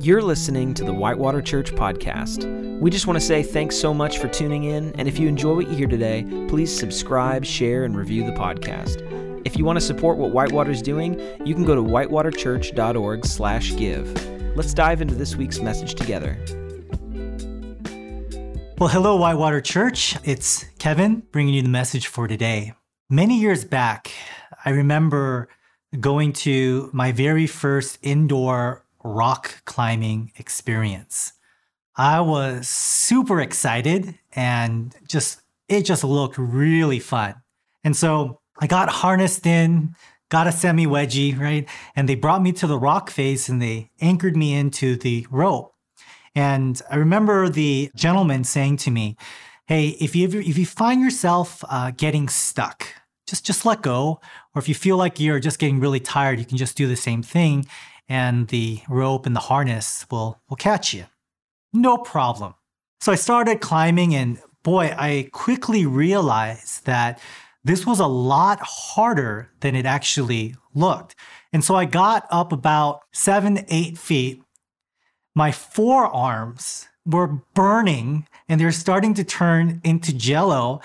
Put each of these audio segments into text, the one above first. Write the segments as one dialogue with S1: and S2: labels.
S1: You're listening to the Whitewater Church podcast. We just want to say thanks so much for tuning in, and if you enjoy what you hear today, please subscribe, share, and review the podcast. If you want to support what Whitewater's doing, you can go to whitewaterchurch.org slash give. Let's dive into this week's message together.
S2: Well, hello, Whitewater Church. It's Kevin bringing you the message for today. Many years back, I remember going to my very first indoor rock climbing experience. I was super excited and just, it just looked really fun. And so I got harnessed in, got a semi wedgie, right? And they brought me to the rock face and they anchored me into the rope. And I remember the gentleman saying to me, "Hey, if you if you find yourself uh, getting stuck, just just let go. Or if you feel like you're just getting really tired, you can just do the same thing, and the rope and the harness will will catch you. No problem." So I started climbing, and boy, I quickly realized that this was a lot harder than it actually looked. And so I got up about seven, eight feet my forearms were burning and they're starting to turn into jello.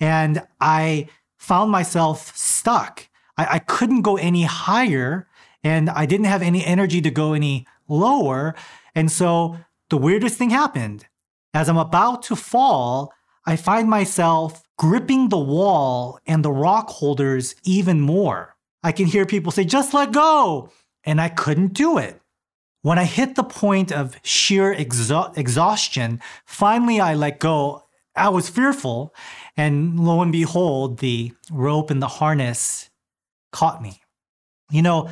S2: And I found myself stuck. I, I couldn't go any higher and I didn't have any energy to go any lower. And so the weirdest thing happened. As I'm about to fall, I find myself gripping the wall and the rock holders even more. I can hear people say, just let go. And I couldn't do it. When I hit the point of sheer exha- exhaustion, finally I let go. I was fearful, and lo and behold, the rope and the harness caught me. You know,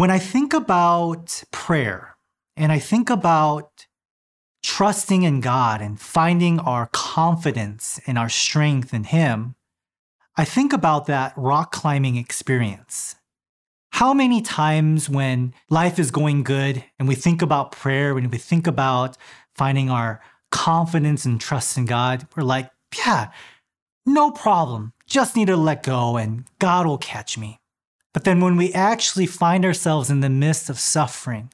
S2: when I think about prayer and I think about trusting in God and finding our confidence and our strength in Him, I think about that rock climbing experience. How many times when life is going good and we think about prayer, when we think about finding our confidence and trust in God, we're like, yeah, no problem. Just need to let go and God will catch me. But then when we actually find ourselves in the midst of suffering,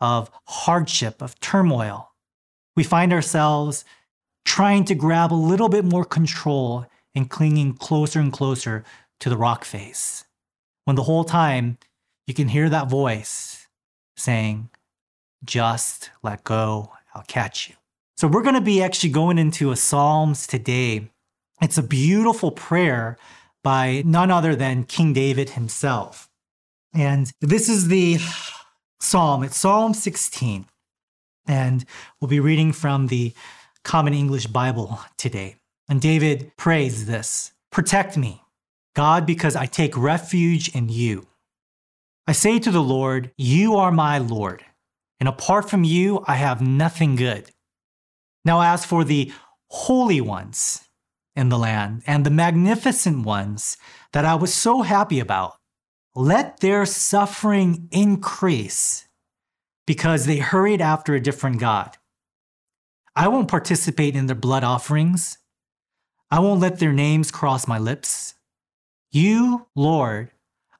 S2: of hardship, of turmoil, we find ourselves trying to grab a little bit more control and clinging closer and closer to the rock face when the whole time you can hear that voice saying, just let go, I'll catch you. So we're going to be actually going into a Psalms today. It's a beautiful prayer by none other than King David himself. And this is the psalm. It's Psalm 16. And we'll be reading from the Common English Bible today. And David prays this Protect me, God, because I take refuge in you. I say to the Lord, You are my Lord, and apart from you, I have nothing good. Now, as for the holy ones in the land and the magnificent ones that I was so happy about, let their suffering increase because they hurried after a different God. I won't participate in their blood offerings. I won't let their names cross my lips. You, Lord,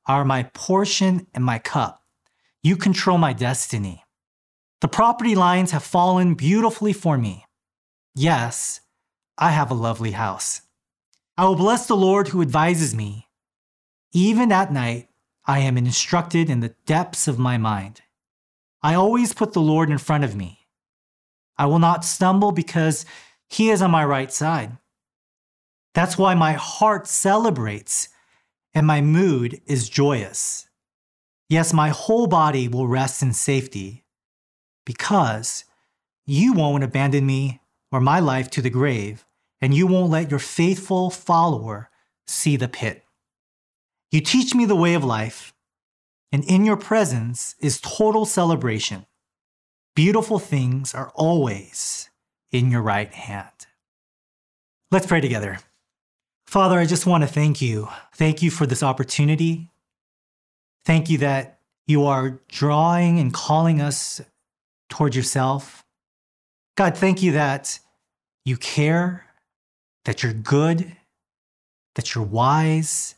S2: are my portion and my cup. You control my destiny. The property lines have fallen beautifully for me. Yes, I have a lovely house. I will bless the Lord who advises me. Even at night, I am instructed in the depths of my mind. I always put the Lord in front of me. I will not stumble because he is on my right side. That's why my heart celebrates and my mood is joyous. Yes, my whole body will rest in safety because you won't abandon me or my life to the grave, and you won't let your faithful follower see the pit. You teach me the way of life, and in your presence is total celebration. Beautiful things are always in your right hand. Let's pray together. Father, I just want to thank you. Thank you for this opportunity. Thank you that you are drawing and calling us toward yourself. God, thank you that you care, that you're good, that you're wise,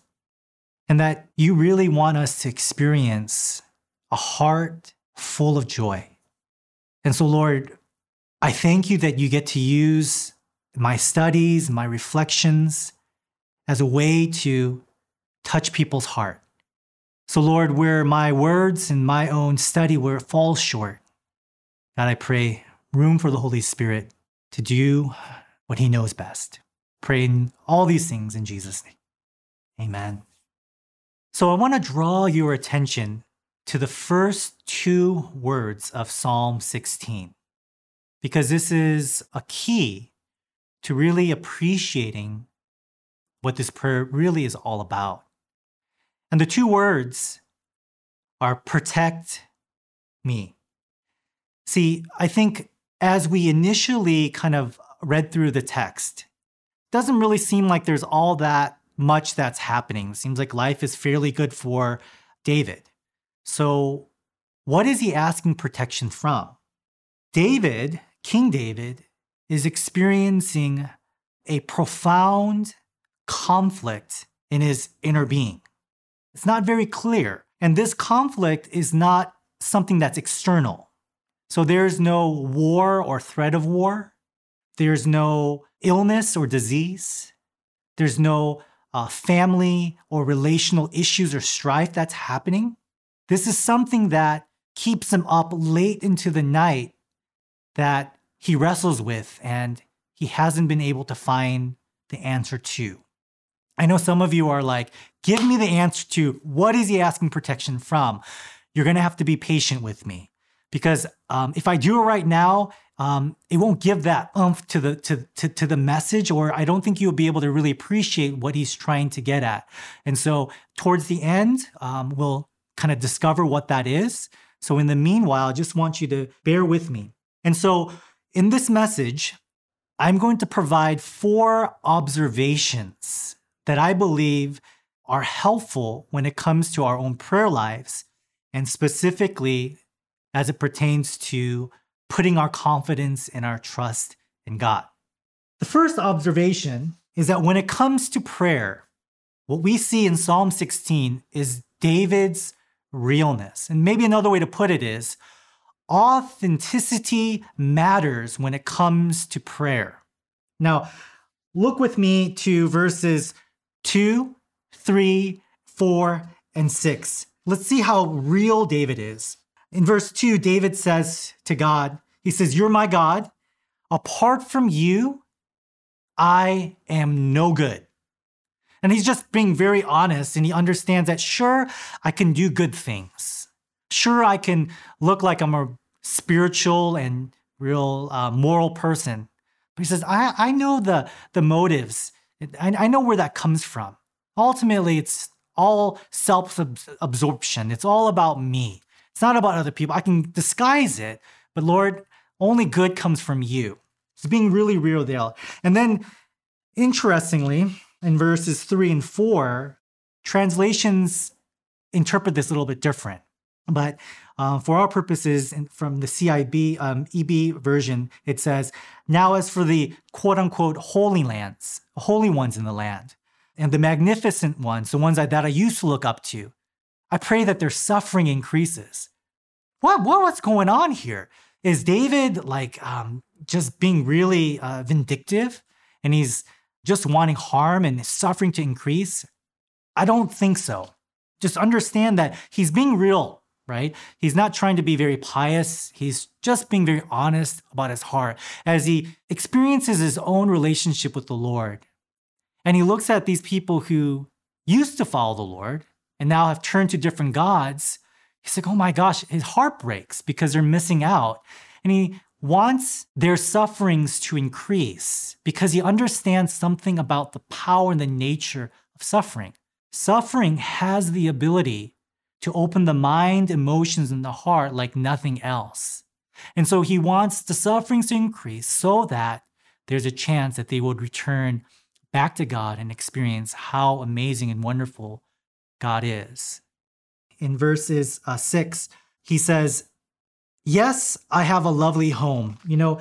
S2: and that you really want us to experience a heart full of joy. And so, Lord, I thank you that you get to use my studies, my reflections as a way to touch people's heart. So, Lord, where my words and my own study where it falls short, God, I pray room for the Holy Spirit to do what he knows best. Praying all these things in Jesus' name. Amen. So I want to draw your attention to the first two words of Psalm 16, because this is a key to really appreciating what this prayer really is all about. And the two words are protect me. See, I think as we initially kind of read through the text, doesn't really seem like there's all that much that's happening. It seems like life is fairly good for David. So, what is he asking protection from? David, King David, is experiencing a profound conflict in his inner being. It's not very clear. And this conflict is not something that's external. So there's no war or threat of war. There's no illness or disease. There's no uh, family or relational issues or strife that's happening. This is something that keeps him up late into the night that he wrestles with and he hasn't been able to find the answer to. I know some of you are like, give me the answer to what is he asking protection from? You're going to have to be patient with me because um, if I do it right now, um, it won't give that oomph to the to, to to the message, or I don't think you'll be able to really appreciate what he's trying to get at. And so, towards the end, um, we'll kind of discover what that is. So, in the meanwhile, I just want you to bear with me. And so, in this message, I'm going to provide four observations that I believe are helpful when it comes to our own prayer lives, and specifically as it pertains to putting our confidence and our trust in God. The first observation is that when it comes to prayer, what we see in Psalm 16 is David's realness. And maybe another way to put it is authenticity matters when it comes to prayer. Now, look with me to verses 2, 3, 4, and 6. Let's see how real David is. In verse 2, David says to God, He says, You're my God. Apart from you, I am no good. And he's just being very honest and he understands that, sure, I can do good things. Sure, I can look like I'm a spiritual and real uh, moral person. But he says, I, I know the, the motives. I, I know where that comes from. Ultimately, it's all self absorption, it's all about me. It's not about other people. I can disguise it, but Lord, only good comes from you. It's being really real there. And then, interestingly, in verses three and four, translations interpret this a little bit different. But uh, for our purposes, from the CIB um, EB version, it says, "Now as for the quote unquote holy lands, holy ones in the land, and the magnificent ones, the ones that, that I used to look up to, I pray that their suffering increases. What, what what's going on here? Is David like um, just being really uh, vindictive and he's just wanting harm and suffering to increase? I don't think so. Just understand that he's being real, right? He's not trying to be very pious. He's just being very honest about his heart as he experiences his own relationship with the Lord. And he looks at these people who used to follow the Lord and now have turned to different gods, he's like, oh my gosh, his heart breaks because they're missing out. And he wants their sufferings to increase because he understands something about the power and the nature of suffering. Suffering has the ability to open the mind, emotions, and the heart like nothing else. And so he wants the sufferings to increase so that there's a chance that they would return back to God and experience how amazing and wonderful God is. In verses uh, six, he says, Yes, I have a lovely home. You know,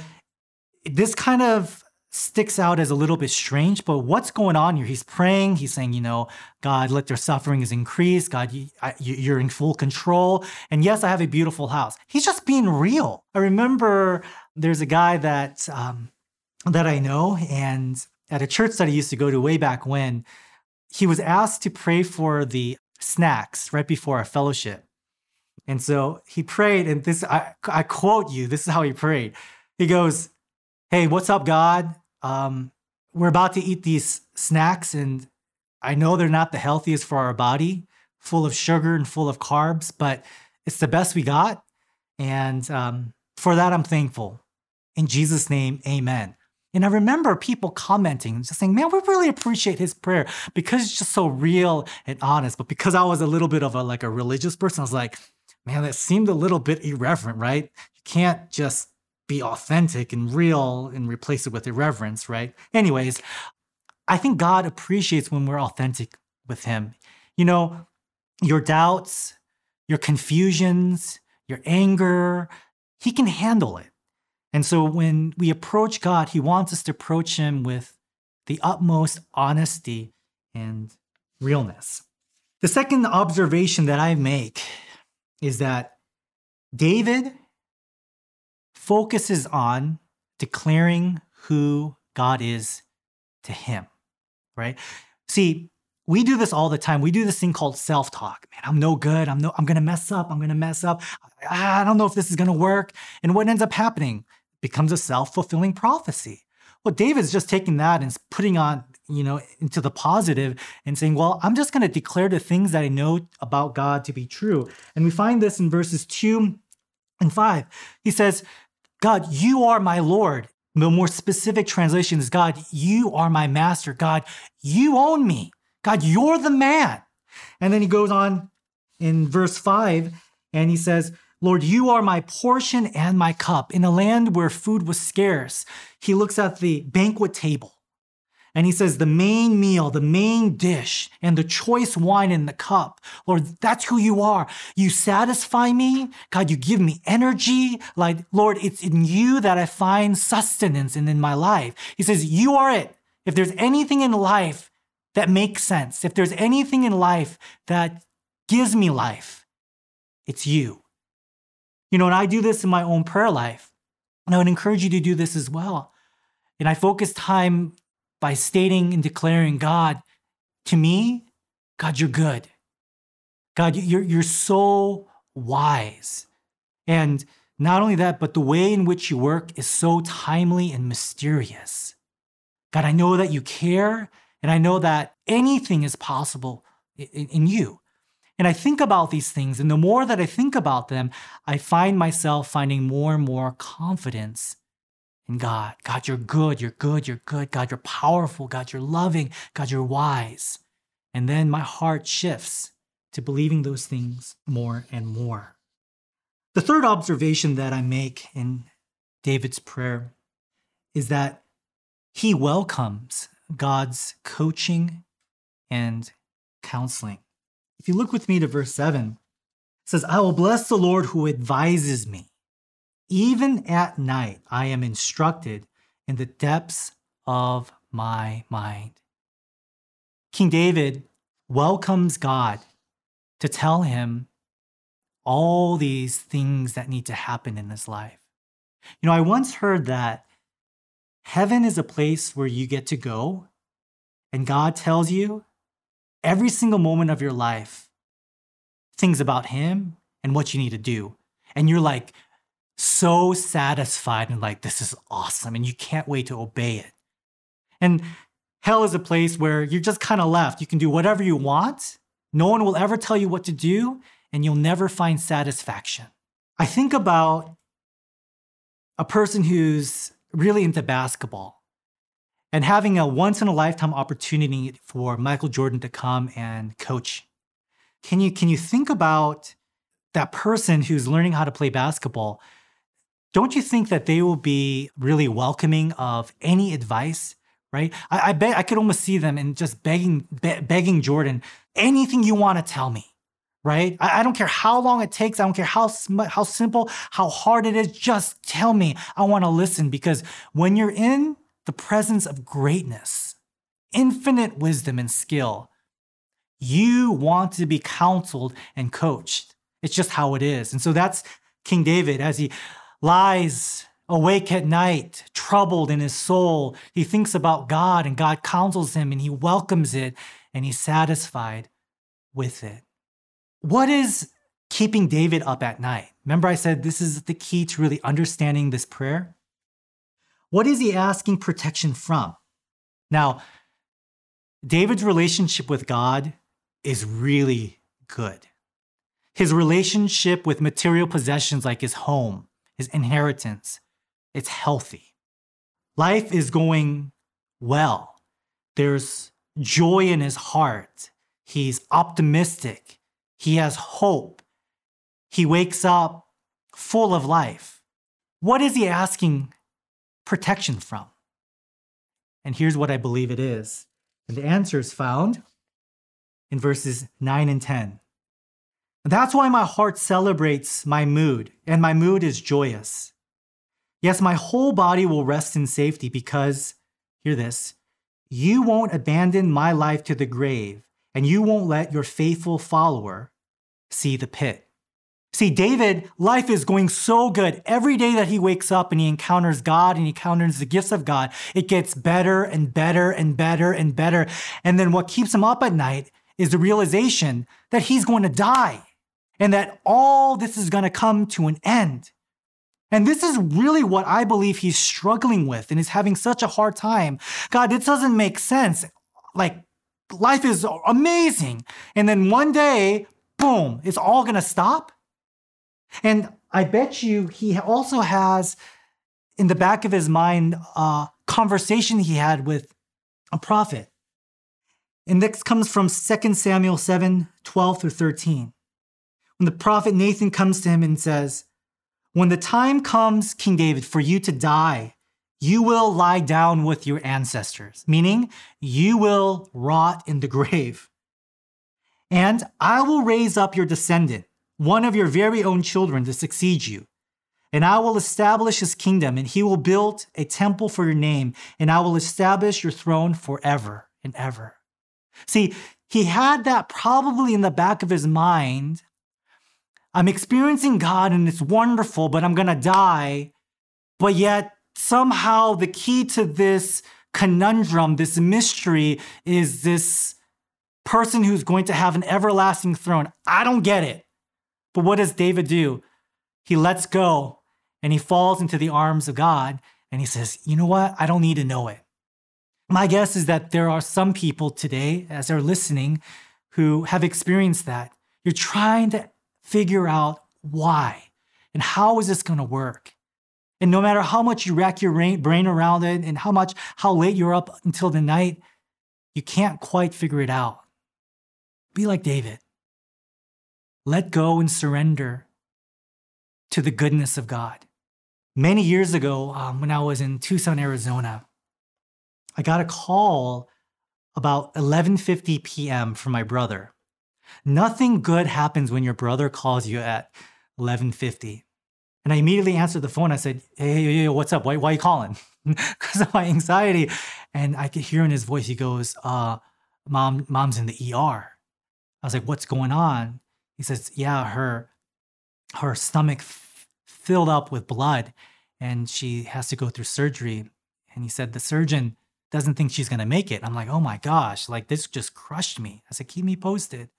S2: this kind of sticks out as a little bit strange, but what's going on here? He's praying. He's saying, you know, God, let their sufferings increase. God, you, you're in full control. And yes, I have a beautiful house. He's just being real. I remember there's a guy that um, that I know, and at a church that I used to go to way back when, he was asked to pray for the snacks right before a fellowship. And so he prayed, and this I, I quote you. This is how he prayed. He goes, "Hey, what's up, God? Um, we're about to eat these snacks, and I know they're not the healthiest for our body, full of sugar and full of carbs, but it's the best we got. And um, for that, I'm thankful. In Jesus' name, amen. And I remember people commenting, just saying, man, we really appreciate his prayer because it's just so real and honest. But because I was a little bit of a like a religious person, I was like, man, that seemed a little bit irreverent, right? You can't just be authentic and real and replace it with irreverence, right? Anyways, I think God appreciates when we're authentic with Him. You know, your doubts, your confusions, your anger, He can handle it. And so when we approach God, He wants us to approach Him with the utmost honesty and realness. The second observation that I make is that David focuses on declaring who God is to him, right? See, we do this all the time. We do this thing called self-talk. Man, I'm no good. I'm no I'm going to mess up. I'm going to mess up. I don't know if this is going to work. And what ends up happening becomes a self-fulfilling prophecy. Well, David's just taking that and putting on, you know, into the positive and saying, well, I'm just going to declare the things that I know about God to be true. And we find this in verses 2 and 5. He says, God, you are my Lord. The more specific translation is God, you are my master. God, you own me. God, you're the man. And then he goes on in verse 5 and he says, Lord, you are my portion and my cup. In a land where food was scarce, he looks at the banquet table and he says, the main meal, the main dish, and the choice wine in the cup. Lord, that's who you are. You satisfy me. God, you give me energy. Like, Lord, it's in you that I find sustenance and in my life. He says, you are it. If there's anything in life that makes sense, if there's anything in life that gives me life, it's you. You know, and I do this in my own prayer life. And I would encourage you to do this as well. And I focus time by stating and declaring, God, to me, God, you're good. God, you're, you're so wise. And not only that, but the way in which you work is so timely and mysterious. God, I know that you care, and I know that anything is possible in, in you. And I think about these things, and the more that I think about them, I find myself finding more and more confidence in God. God, you're good, you're good, you're good. God, you're powerful. God, you're loving. God, you're wise. And then my heart shifts to believing those things more and more. The third observation that I make in David's prayer is that he welcomes God's coaching and counseling. If you look with me to verse 7, it says, I will bless the Lord who advises me. Even at night, I am instructed in the depths of my mind. King David welcomes God to tell him all these things that need to happen in his life. You know, I once heard that heaven is a place where you get to go and God tells you every single moment of your life things about Him and what you need to do. And you're like, so satisfied and like, this is awesome. And you can't wait to obey it. And hell is a place where you're just kind of left. You can do whatever you want. No one will ever tell you what to do, and you'll never find satisfaction. I think about a person who's really into basketball and having a once in a lifetime opportunity for Michael Jordan to come and coach. Can you, can you think about that person who's learning how to play basketball don't you think that they will be really welcoming of any advice? Right? I, I bet I could almost see them and just begging, be, begging Jordan, anything you want to tell me. Right? I, I, don't care how long it takes. I don't care how how simple, how hard it is. Just tell me. I want to listen because when you're in the presence of greatness, infinite wisdom and skill. You want to be counseled and coached. It's just how it is. And so that's King David as he lies awake at night, troubled in his soul. He thinks about God and God counsels him and he welcomes it and he's satisfied with it. What is keeping David up at night? Remember, I said this is the key to really understanding this prayer? What is he asking protection from? Now, David's relationship with God is really good. His relationship with material possessions like his home, his inheritance, it's healthy. Life is going well. There's joy in his heart. He's optimistic. He has hope. He wakes up full of life. What is he asking protection from? And here's what I believe it is. And the answer is found in verses 9 and 10. That's why my heart celebrates my mood, and my mood is joyous. Yes, my whole body will rest in safety because, hear this, you won't abandon my life to the grave, and you won't let your faithful follower see the pit. See, David, life is going so good. Every day that he wakes up and he encounters God and he encounters the gifts of God, it gets better and better and better and better. And then what keeps him up at night is the realization that he's going to die and that all this is going to come to an end. And this is really what I believe he's struggling with and is having such a hard time. God, this doesn't make sense. Like, life is amazing. And then one day, boom, it's all going to stop. And I bet you he also has in the back of his mind a conversation he had with a prophet. And this comes from 2 Samuel 7 12 through 13. When the prophet Nathan comes to him and says, When the time comes, King David, for you to die, you will lie down with your ancestors, meaning you will rot in the grave. And I will raise up your descendant one of your very own children to succeed you. And I will establish his kingdom, and he will build a temple for your name, and I will establish your throne forever and ever. See, he had that probably in the back of his mind. I'm experiencing God and it's wonderful, but I'm going to die. But yet, somehow, the key to this conundrum, this mystery, is this person who's going to have an everlasting throne. I don't get it. But what does David do? He lets go and he falls into the arms of God and he says, You know what? I don't need to know it. My guess is that there are some people today, as they're listening, who have experienced that. You're trying to figure out why and how is this going to work. And no matter how much you rack your brain around it and how much, how late you're up until the night, you can't quite figure it out. Be like David. Let go and surrender to the goodness of God. Many years ago, um, when I was in Tucson, Arizona, I got a call about 11:50 p.m. from my brother. Nothing good happens when your brother calls you at 11:50. And I immediately answered the phone. I said, "Hey, hey, hey what's up? Why, why are you calling?" Because of my anxiety. And I could hear in his voice. He goes, uh, "Mom, mom's in the ER." I was like, "What's going on?" He says, yeah, her her stomach f- filled up with blood and she has to go through surgery. And he said the surgeon doesn't think she's gonna make it. I'm like, oh my gosh, like this just crushed me. I said, keep me posted.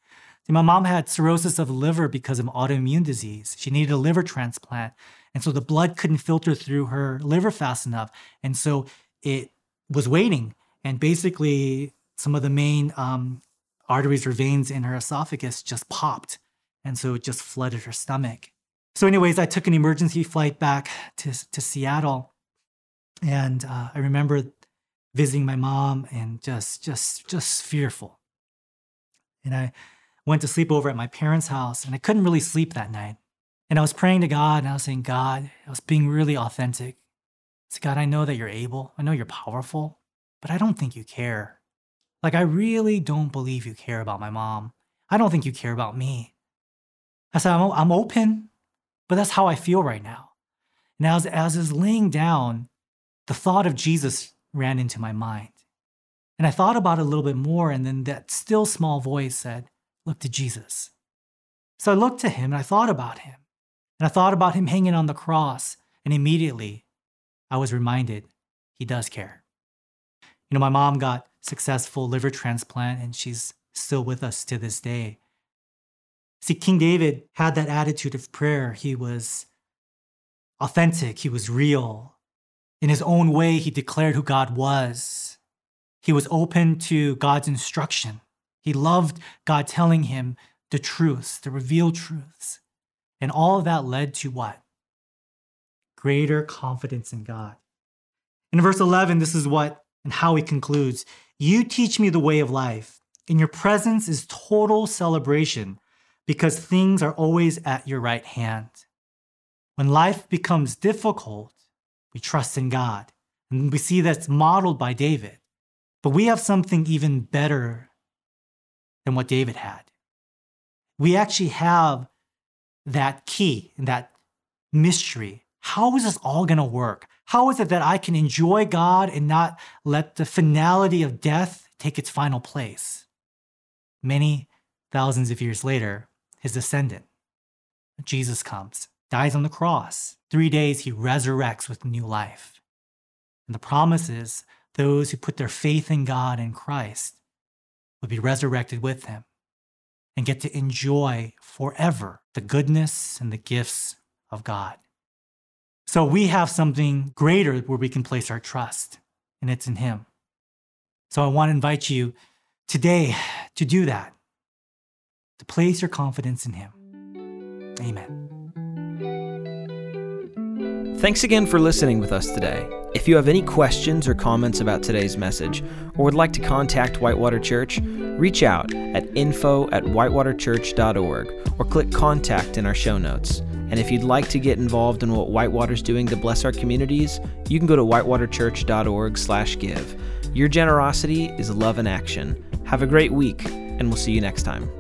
S2: See, my mom had cirrhosis of liver because of autoimmune disease. She needed a liver transplant. And so the blood couldn't filter through her liver fast enough. And so it was waiting. And basically, some of the main um, arteries or veins in her esophagus just popped. And so it just flooded her stomach. So, anyways, I took an emergency flight back to, to Seattle. And uh, I remember visiting my mom and just, just, just fearful. And I went to sleep over at my parents' house and I couldn't really sleep that night. And I was praying to God and I was saying, God, I was being really authentic. Said, God, I know that you're able. I know you're powerful, but I don't think you care. Like, I really don't believe you care about my mom. I don't think you care about me. I said, I'm, I'm open, but that's how I feel right now. And as, as I was laying down, the thought of Jesus ran into my mind. And I thought about it a little bit more, and then that still small voice said, Look to Jesus. So I looked to him and I thought about him. And I thought about him hanging on the cross, and immediately I was reminded he does care. You know, my mom got successful liver transplant and she's still with us to this day. See, King David had that attitude of prayer. He was authentic, he was real. In his own way, he declared who God was. He was open to God's instruction. He loved God telling him the truths, the revealed truths. And all of that led to what? Greater confidence in God. In verse 11, this is what and how he concludes You teach me the way of life. In your presence is total celebration because things are always at your right hand. When life becomes difficult, we trust in God. And we see that's modeled by David. But we have something even better than what David had. We actually have that key, that mystery. How is this all going to work? How is it that I can enjoy God and not let the finality of death take its final place? Many thousands of years later, his descendant, Jesus comes, dies on the cross. Three days he resurrects with new life. And the promise is those who put their faith in God and Christ will be resurrected with him and get to enjoy forever the goodness and the gifts of God. So we have something greater where we can place our trust, and it's in Him. So I want to invite you today to do that, to place your confidence in Him. Amen.
S1: Thanks again for listening with us today. If you have any questions or comments about today's message, or would like to contact Whitewater Church, reach out at info at whitewaterchurch.org or click contact in our show notes. And if you'd like to get involved in what Whitewater's doing to bless our communities, you can go to whitewaterchurch.org/give. Your generosity is love in action. Have a great week, and we'll see you next time.